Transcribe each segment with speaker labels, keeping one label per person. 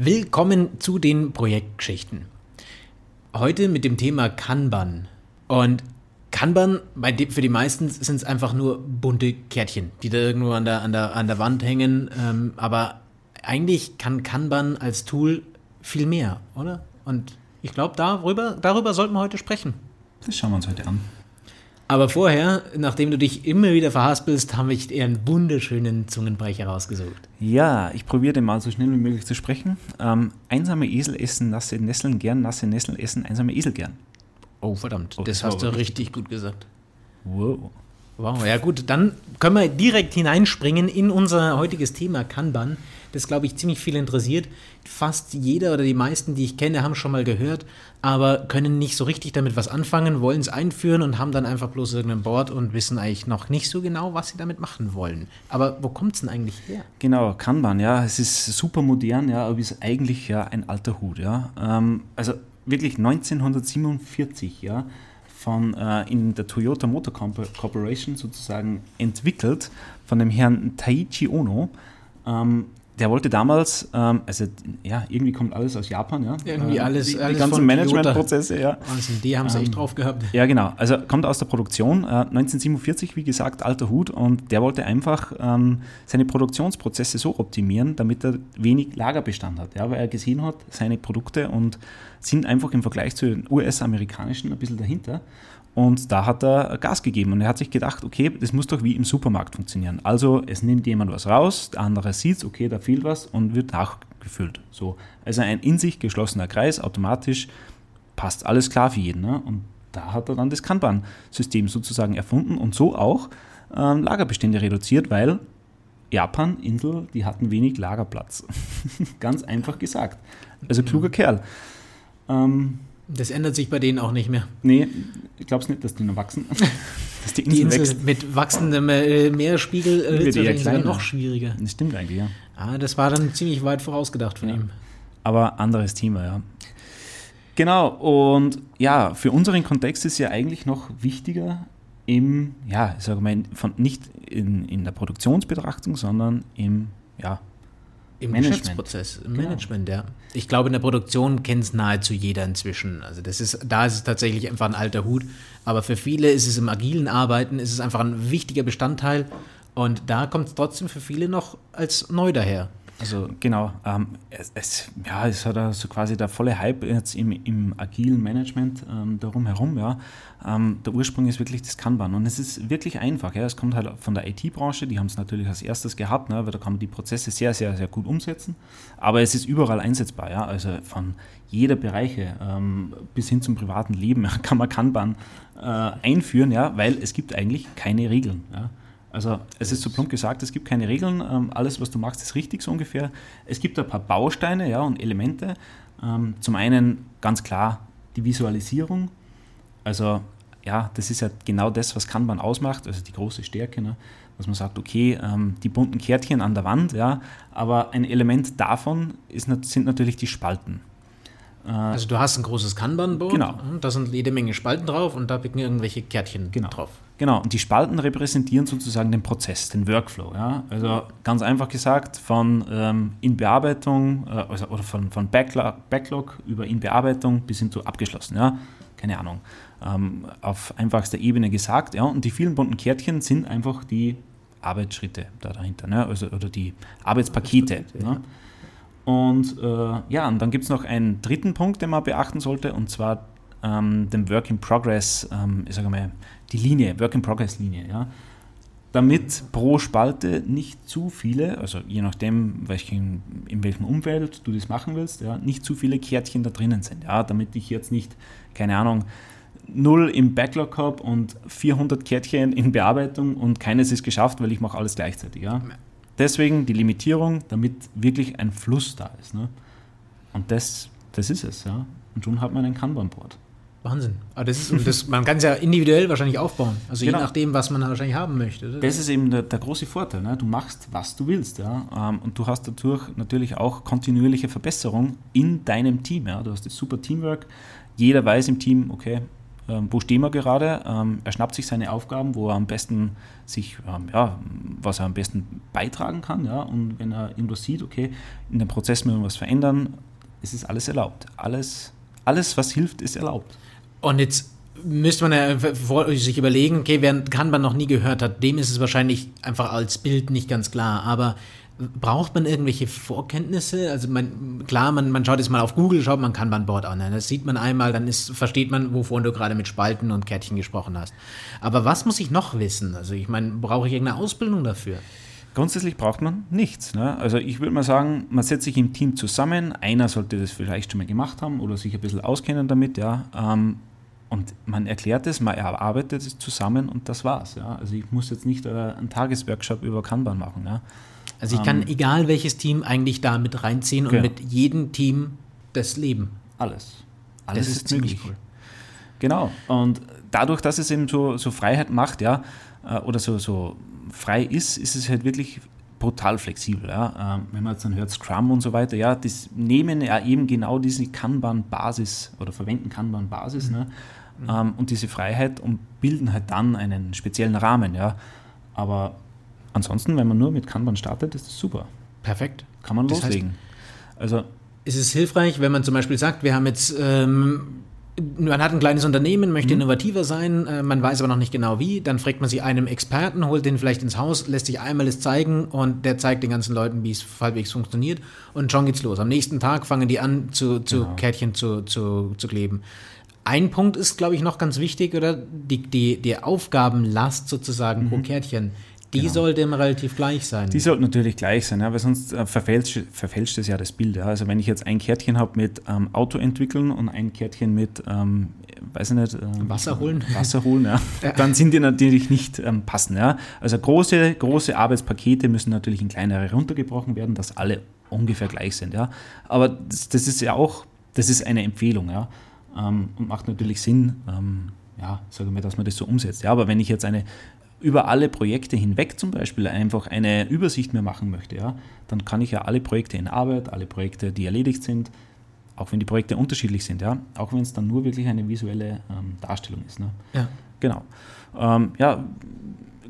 Speaker 1: Willkommen zu den Projektgeschichten. Heute mit dem Thema Kanban. Und Kanban, bei de, für die meisten sind es einfach nur bunte Kärtchen, die da irgendwo an der, an der, an der Wand hängen. Ähm, aber eigentlich kann Kanban als Tool viel mehr, oder? Und ich glaube, darüber, darüber sollten wir heute sprechen.
Speaker 2: Das schauen wir uns heute an.
Speaker 1: Aber vorher, nachdem du dich immer wieder verhaspelst, haben wir eher einen wunderschönen Zungenbrecher rausgesucht.
Speaker 2: Ja, ich probiere den mal so schnell wie möglich zu sprechen. Ähm, einsame Esel essen nasse Nesseln gern, nasse Nesseln essen einsame Esel gern.
Speaker 1: Oh, verdammt, oh, das, das hast du richtig gut gesagt.
Speaker 2: Wow.
Speaker 1: Wow, ja gut, dann können wir direkt hineinspringen in unser heutiges Thema Kanban das, glaube ich, ziemlich viel interessiert. Fast jeder oder die meisten, die ich kenne, haben schon mal gehört, aber können nicht so richtig damit was anfangen, wollen es einführen und haben dann einfach bloß irgendein Board und wissen eigentlich noch nicht so genau, was sie damit machen wollen. Aber wo kommt es denn eigentlich her?
Speaker 2: Genau, Kanban, ja, es ist super modern, ja, aber ist eigentlich ja ein alter Hut, ja. Ähm, also wirklich 1947, ja, von äh, in der Toyota Motor Corporation sozusagen entwickelt von dem Herrn Taichi Ono. Ähm, der wollte damals, ähm, also ja, irgendwie kommt alles aus Japan, ja.
Speaker 1: Irgendwie alles,
Speaker 2: die,
Speaker 1: alles
Speaker 2: die ganzen Managementprozesse, ja.
Speaker 1: Wahnsinn, die haben sie ähm, echt drauf gehabt.
Speaker 2: Ja, genau. Also kommt aus der Produktion, äh, 1947, wie gesagt, alter Hut und der wollte einfach ähm, seine Produktionsprozesse so optimieren, damit er wenig Lagerbestand hat, ja, weil er gesehen hat, seine Produkte und sind einfach im Vergleich zu den US-amerikanischen ein bisschen dahinter und da hat er Gas gegeben und er hat sich gedacht, okay, das muss doch wie im Supermarkt funktionieren. Also es nimmt jemand was raus, der andere sieht, okay, da fehlt was und wird nachgefüllt. So. Also ein in sich geschlossener Kreis, automatisch passt alles klar für jeden. Ne? Und da hat er dann das Kanban-System sozusagen erfunden und so auch ähm, Lagerbestände reduziert, weil Japan, Insel, die hatten wenig Lagerplatz. Ganz einfach gesagt. Also kluger Kerl.
Speaker 1: Ähm, das ändert sich bei denen auch nicht mehr.
Speaker 2: Nee, ich glaube es nicht, dass die noch wachsen.
Speaker 1: dass die Insel, die Insel wächst. mit wachsendem äh, Meeresspiegel äh, wird es sogar noch schwieriger.
Speaker 2: Das stimmt eigentlich, ja.
Speaker 1: Ah, das war dann ziemlich weit vorausgedacht von ja. ihm.
Speaker 2: Aber anderes Thema, ja. Genau, und ja, für unseren Kontext ist ja eigentlich noch wichtiger im, ja, ich sage mal, von, nicht in, in der Produktionsbetrachtung, sondern im ja,
Speaker 1: im Management. Geschäftsprozess, im genau. Management, ja. Ich glaube, in der Produktion kennt es nahezu jeder inzwischen. Also das ist, da ist es tatsächlich einfach ein alter Hut. Aber für viele ist es im agilen Arbeiten, ist es einfach ein wichtiger Bestandteil. Und da kommt es trotzdem für viele noch als neu daher.
Speaker 2: Also genau, ähm, es, es, ja, es hat so quasi der volle Hype jetzt im, im agilen Management ähm, darum herum. Ja. Ähm, der Ursprung ist wirklich das Kanban und es ist wirklich einfach. Ja. Es kommt halt von der IT-Branche, die haben es natürlich als erstes gehabt, ne, weil da kann man die Prozesse sehr, sehr, sehr gut umsetzen. Aber es ist überall einsetzbar. Ja. Also von jeder Bereiche ähm, bis hin zum privaten Leben kann man Kanban äh, einführen, ja, weil es gibt eigentlich keine Regeln. Ja. Also es ist so plump gesagt, es gibt keine Regeln, ähm, alles, was du machst, ist richtig so ungefähr. Es gibt ein paar Bausteine ja, und Elemente. Ähm, zum einen ganz klar die Visualisierung. Also ja, das ist ja genau das, was Kanban ausmacht, also die große Stärke, ne? dass man sagt, okay, ähm, die bunten Kärtchen an der Wand, ja, aber ein Element davon ist, sind natürlich die Spalten.
Speaker 1: Äh, also du hast ein großes Kanban-Board,
Speaker 2: genau.
Speaker 1: da sind jede Menge Spalten drauf und da picken irgendwelche Kärtchen
Speaker 2: genau.
Speaker 1: drauf.
Speaker 2: Genau, und die Spalten repräsentieren sozusagen den Prozess, den Workflow. Ja? Also ganz einfach gesagt, von ähm, Inbearbeitung äh, also, oder von, von Backlog, Backlog über Inbearbeitung bis hin zu abgeschlossen. Ja? Keine Ahnung. Ähm, auf einfachster Ebene gesagt. Ja? Und die vielen bunten Kärtchen sind einfach die Arbeitsschritte da dahinter, ne? also, oder die Arbeitspakete. Ne? Und äh, ja, und dann gibt es noch einen dritten Punkt, den man beachten sollte, und zwar ähm, dem Work in Progress, ähm, ich sage mal, die Linie, Work in Progress Linie, ja. Damit pro Spalte nicht zu viele, also je nachdem, welchen, in welchem Umfeld du das machen willst, ja, nicht zu viele Kärtchen da drinnen sind, ja, damit ich jetzt nicht, keine Ahnung, null im Backlog habe und 400 Kärtchen in Bearbeitung und keines ist geschafft, weil ich mache alles gleichzeitig, ja. Deswegen die Limitierung, damit wirklich ein Fluss da ist, ne? Und das, das ist es, ja. Und schon hat man ein Kanban-Board.
Speaker 1: Wahnsinn. Aber das ist, das, man kann es ja individuell wahrscheinlich aufbauen. Also genau. je nachdem, was man wahrscheinlich haben möchte.
Speaker 2: Oder? Das ist eben der, der große Vorteil. Ne? Du machst, was du willst. Ja? Ähm, und du hast dadurch natürlich auch kontinuierliche Verbesserung in deinem Team. Ja? Du hast das super Teamwork. Jeder weiß im Team, okay, ähm, wo stehen wir gerade, ähm, er schnappt sich seine Aufgaben, wo er am besten sich, ja, was er am besten beitragen kann, ja, und wenn er irgendwas sieht, okay, in dem Prozess müssen wir was verändern, es ist alles erlaubt. Alles, alles, was hilft, ist erlaubt.
Speaker 1: Und jetzt müsste man ja sich überlegen, okay, wer Kanban noch nie gehört hat, dem ist es wahrscheinlich einfach als Bild nicht ganz klar, aber Braucht man irgendwelche Vorkenntnisse? Also man, klar, man, man schaut jetzt mal auf Google, schaut man Kanban-Board an. Das sieht man einmal, dann ist, versteht man, wovon du gerade mit Spalten und Kärtchen gesprochen hast. Aber was muss ich noch wissen? Also ich meine, brauche ich irgendeine Ausbildung dafür?
Speaker 2: Grundsätzlich braucht man nichts. Ne? Also ich würde mal sagen, man setzt sich im Team zusammen. Einer sollte das vielleicht schon mal gemacht haben oder sich ein bisschen auskennen damit. Ja. Ähm, und man erklärt es, man erarbeitet es zusammen und das war's. Ja. Also ich muss jetzt nicht einen Tagesworkshop über Kanban machen. Ja.
Speaker 1: Also ich kann ähm, egal welches Team eigentlich da mit reinziehen und genau. mit jedem Team das leben.
Speaker 2: Alles. Alles das ist, ist möglich. Cool. Genau. Und dadurch, dass es eben so, so Freiheit macht, ja, äh, oder so, so frei ist, ist es halt wirklich brutal flexibel. Ja. Ähm, wenn man jetzt dann hört Scrum und so weiter, ja, das nehmen ja eben genau diese Kanban-Basis oder verwenden Kanban-Basis mhm. ne, mhm. Ähm, und diese Freiheit und bilden halt dann einen speziellen Rahmen. Ja. Aber Ansonsten, wenn man nur mit Kanban startet, ist das super.
Speaker 1: Perfekt.
Speaker 2: Kann man das loslegen.
Speaker 1: Heißt, also ist es hilfreich, wenn man zum Beispiel sagt, wir haben jetzt, ähm, man hat ein kleines Unternehmen, möchte mhm. innovativer sein, äh, man weiß aber noch nicht genau wie, dann fragt man sich einem Experten, holt den vielleicht ins Haus, lässt sich einmal es zeigen und der zeigt den ganzen Leuten, wie es halbwegs funktioniert und schon geht's los. Am nächsten Tag fangen die an, zu, zu genau. Kärtchen zu, zu, zu kleben. Ein Punkt ist, glaube ich, noch ganz wichtig, oder? Die, die, die Aufgabenlast sozusagen mhm. pro Kärtchen die genau. sollte immer relativ gleich sein.
Speaker 2: Die sollte natürlich gleich sein, ja, weil sonst äh, verfälscht, verfälscht es ja das Bild. Ja. Also wenn ich jetzt ein Kärtchen habe mit ähm, Auto entwickeln und ein Kärtchen mit, ähm, weiß ich nicht, ähm,
Speaker 1: Wasser holen,
Speaker 2: Wasser holen ja, ja. dann sind die natürlich nicht ähm, passend. Ja. Also große, große Arbeitspakete müssen natürlich in kleinere runtergebrochen werden, dass alle ungefähr gleich sind. Ja. Aber das, das ist ja auch, das ist eine Empfehlung ja, ähm, und macht natürlich Sinn, ähm, ja, sage mal, dass man das so umsetzt. Ja, aber wenn ich jetzt eine über alle Projekte hinweg zum Beispiel einfach eine Übersicht mehr machen möchte, ja, dann kann ich ja alle Projekte in Arbeit, alle Projekte, die erledigt sind, auch wenn die Projekte unterschiedlich sind, ja, auch wenn es dann nur wirklich eine visuelle ähm, Darstellung ist. Ne?
Speaker 1: Ja.
Speaker 2: Genau. Ähm, ja,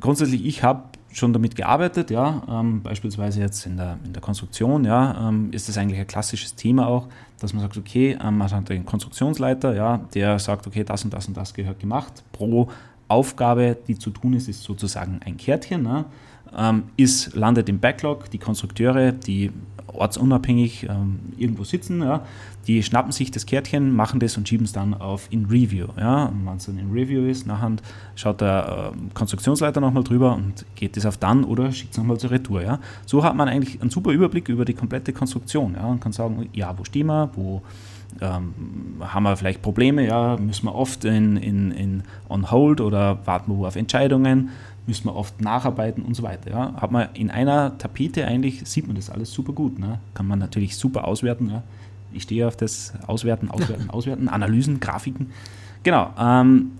Speaker 2: grundsätzlich, ich habe schon damit gearbeitet, ja, ähm, beispielsweise jetzt in der, in der Konstruktion, ja, ähm, ist das eigentlich ein klassisches Thema auch, dass man sagt, okay, ähm, man hat einen Konstruktionsleiter, ja, der sagt, okay, das und das und das gehört gemacht, pro Aufgabe, die zu tun ist, ist sozusagen ein Kärtchen. Ne? Ähm, ist, landet im Backlog. Die Konstrukteure, die ortsunabhängig ähm, irgendwo sitzen, ja, die schnappen sich das Kärtchen, machen das und schieben es dann auf in Review. Ja. Wenn es dann in Review ist, nachher schaut der äh, Konstruktionsleiter nochmal drüber und geht das auf dann oder schickt es nochmal zur Retour. Ja. So hat man eigentlich einen super Überblick über die komplette Konstruktion ja, und kann sagen, ja, wo stehen wir, wo ähm, haben wir vielleicht Probleme, ja, müssen wir oft in, in, in on hold oder warten wir auf Entscheidungen, müssen wir oft nacharbeiten und so weiter. Ja. Hat man in einer Tapete eigentlich, sieht man das alles super gut. Ne? Kann man natürlich super auswerten. Ja. Ich stehe auf das Auswerten, Auswerten, Auswerten, Analysen, Grafiken. Genau. Ähm,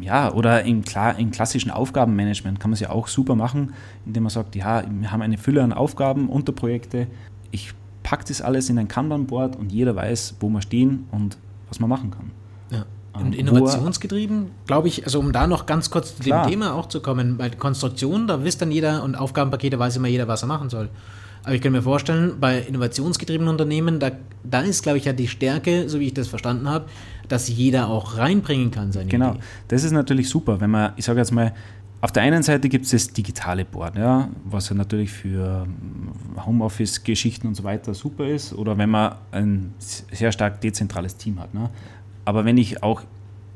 Speaker 2: ja, oder im, klar, im klassischen Aufgabenmanagement kann man es ja auch super machen, indem man sagt, ja, wir haben eine Fülle an Aufgaben, Unterprojekte. Ich packt das alles in ein Kanban-Board und jeder weiß, wo wir stehen und was man machen kann.
Speaker 1: Ja. Ähm, und innovationsgetrieben, glaube ich, also um da noch ganz kurz zu dem Thema auch zu kommen, bei Konstruktion, da wisst dann jeder und Aufgabenpakete weiß immer jeder, was er machen soll. Aber ich kann mir vorstellen, bei innovationsgetriebenen Unternehmen, da, da ist, glaube ich, ja die Stärke, so wie ich das verstanden habe, dass jeder auch reinbringen kann seine
Speaker 2: Genau, Idee. das ist natürlich super, wenn man, ich sage jetzt mal, auf der einen Seite gibt es das digitale Board, ja, was ja natürlich für Homeoffice-Geschichten und so weiter super ist, oder wenn man ein sehr stark dezentrales Team hat. Ne? Aber wenn ich auch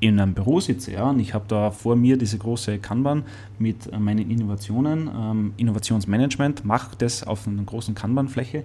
Speaker 2: in einem Büro sitze ja, und ich habe da vor mir diese große Kanban mit meinen Innovationen, ähm, Innovationsmanagement, mache das auf einer großen Kanban-Fläche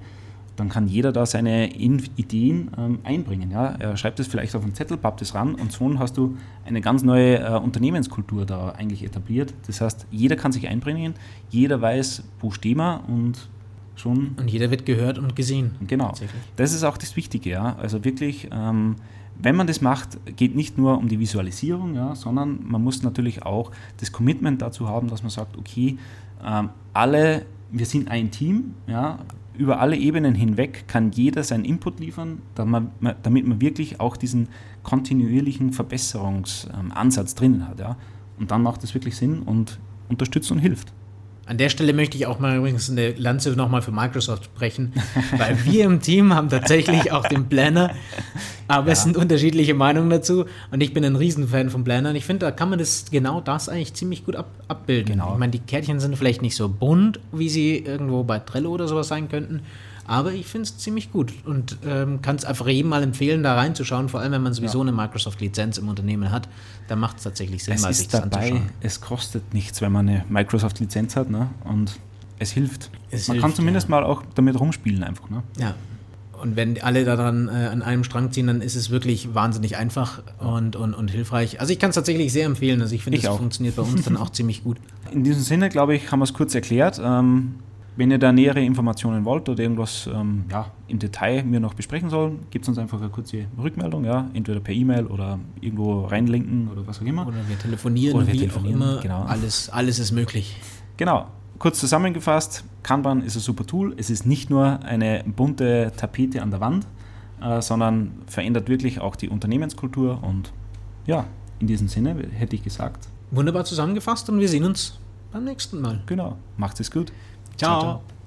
Speaker 2: dann kann jeder da seine Ideen ähm, einbringen. Ja? Er schreibt es vielleicht auf einen Zettel, pappt es ran und schon hast du eine ganz neue äh, Unternehmenskultur da eigentlich etabliert. Das heißt, jeder kann sich einbringen, jeder weiß, wo stehen wir und schon.
Speaker 1: Und jeder wird gehört und gesehen.
Speaker 2: Genau. Das ist auch das Wichtige, ja. Also wirklich, ähm, wenn man das macht, geht nicht nur um die Visualisierung, ja, sondern man muss natürlich auch das Commitment dazu haben, dass man sagt, okay, ähm, alle, wir sind ein Team, ja, über alle Ebenen hinweg kann jeder seinen Input liefern, damit man, wirklich auch diesen kontinuierlichen Verbesserungsansatz drinnen hat. Ja? Und dann macht es wirklich Sinn und unterstützt und hilft.
Speaker 1: An der Stelle möchte ich auch mal übrigens eine Lanze nochmal für Microsoft brechen, weil wir im Team haben tatsächlich auch den Planner, aber ja. es sind unterschiedliche Meinungen dazu und ich bin ein Riesenfan von Planner und ich finde, da kann man das genau das eigentlich ziemlich gut ab, abbilden. Genau. Ich meine, die Kärtchen sind vielleicht nicht so bunt, wie sie irgendwo bei Trello oder sowas sein könnten, aber ich finde es ziemlich gut und ähm, kann es einfach jedem mal empfehlen, da reinzuschauen. Vor allem, wenn man sowieso ja. eine Microsoft-Lizenz im Unternehmen hat, dann macht es tatsächlich Sinn,
Speaker 2: es mal sich ist dabei, anzuschauen. Es kostet nichts, wenn man eine Microsoft-Lizenz hat ne? und es hilft. Es man hilft, kann zumindest ja. mal auch damit rumspielen einfach. Ne?
Speaker 1: Ja, und wenn alle daran äh, an einem Strang ziehen, dann ist es wirklich wahnsinnig einfach und, und, und hilfreich. Also ich kann es tatsächlich sehr empfehlen. Also ich finde, es funktioniert bei uns dann auch ziemlich gut.
Speaker 2: In diesem Sinne, glaube ich, haben wir es kurz erklärt. Ähm, wenn ihr da nähere Informationen wollt oder irgendwas ähm, ja, im Detail mir noch besprechen soll, gibt es uns einfach eine kurze Rückmeldung, ja, entweder per E-Mail oder irgendwo reinlinken oder was auch immer.
Speaker 1: Oder wir telefonieren, oder wir wie telefonieren, auch immer. Genau. Alles, alles ist möglich.
Speaker 2: Genau. Kurz zusammengefasst, Kanban ist ein super Tool. Es ist nicht nur eine bunte Tapete an der Wand, äh, sondern verändert wirklich auch die Unternehmenskultur und ja, in diesem Sinne hätte ich gesagt.
Speaker 1: Wunderbar zusammengefasst und wir sehen uns beim nächsten Mal.
Speaker 2: Genau. Macht es gut.
Speaker 1: 加。